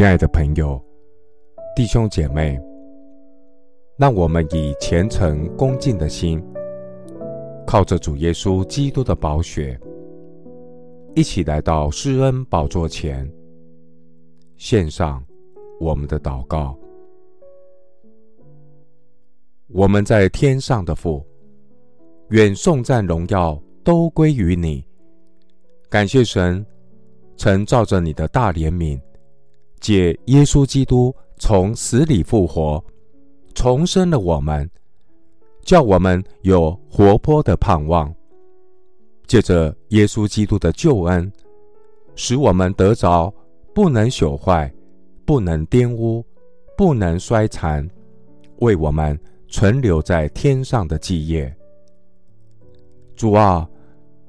亲爱的朋友、弟兄姐妹，让我们以虔诚恭敬的心，靠着主耶稣基督的宝血，一起来到施恩宝座前，献上我们的祷告。我们在天上的父，愿颂赞荣耀都归于你。感谢神，曾照着你的大怜悯。借耶稣基督从死里复活，重生了我们，叫我们有活泼的盼望。借着耶稣基督的救恩，使我们得着不能朽坏、不能玷污、不能衰残，为我们存留在天上的基业。主啊，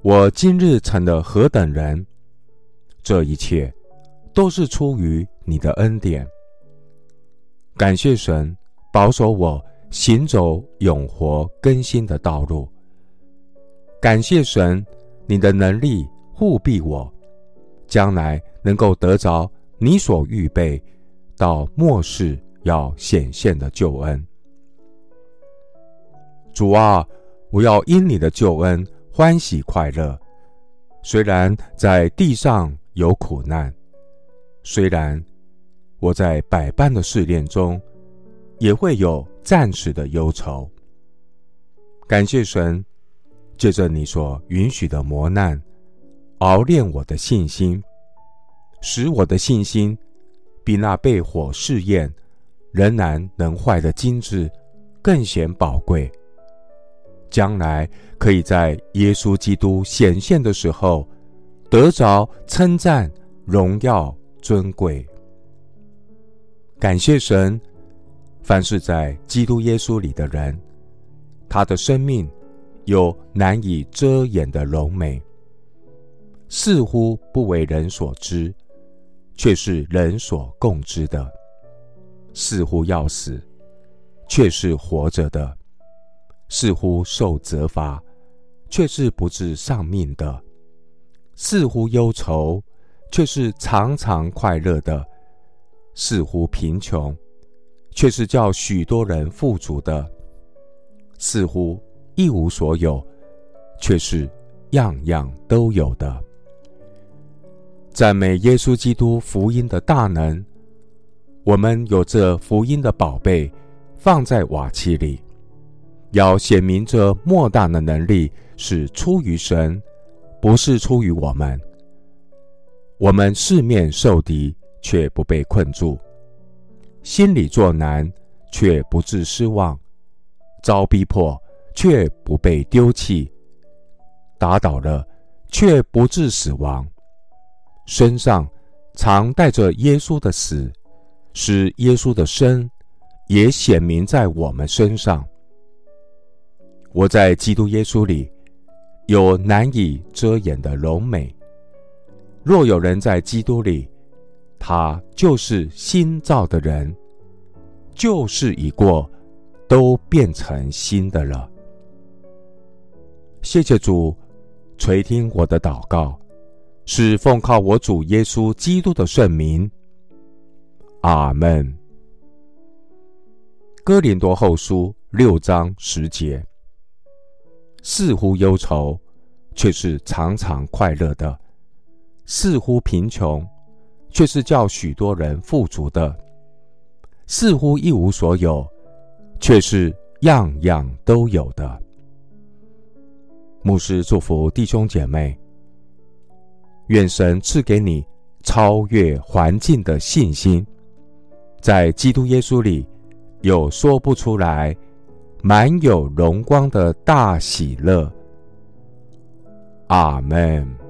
我今日成了何等人？这一切都是出于。你的恩典，感谢神保守我行走永活更新的道路。感谢神，你的能力护庇我，将来能够得着你所预备到末世要显现的救恩。主啊，我要因你的救恩欢喜快乐，虽然在地上有苦难，虽然。我在百般的试炼中，也会有暂时的忧愁。感谢神，借着你所允许的磨难，熬炼我的信心，使我的信心比那被火试验仍然能坏的金子更显宝贵。将来可以在耶稣基督显现的时候，得着称赞、荣耀、尊贵。感谢神，凡是在基督耶稣里的人，他的生命有难以遮掩的荣美，似乎不为人所知，却是人所共知的；似乎要死，却是活着的；似乎受责罚，却是不至丧命的；似乎忧愁，却是常常快乐的。似乎贫穷，却是叫许多人富足的；似乎一无所有，却是样样都有的。赞美耶稣基督福音的大能！我们有这福音的宝贝放在瓦器里，要显明这莫大的能力是出于神，不是出于我们。我们四面受敌。却不被困住，心里作难，却不致失望；遭逼迫，却不被丢弃；打倒了，却不致死亡。身上常带着耶稣的死，使耶稣的生也显明在我们身上。我在基督耶稣里有难以遮掩的荣美。若有人在基督里，他就是新造的人，旧事已过，都变成新的了。谢谢主垂听我的祷告，是奉靠我主耶稣基督的圣名。阿门。哥林多后书六章十节，似乎忧愁，却是常常快乐的；似乎贫穷。却是叫许多人富足的，似乎一无所有，却是样样都有的。牧师祝福弟兄姐妹，愿神赐给你超越环境的信心，在基督耶稣里有说不出来、满有荣光的大喜乐。阿门。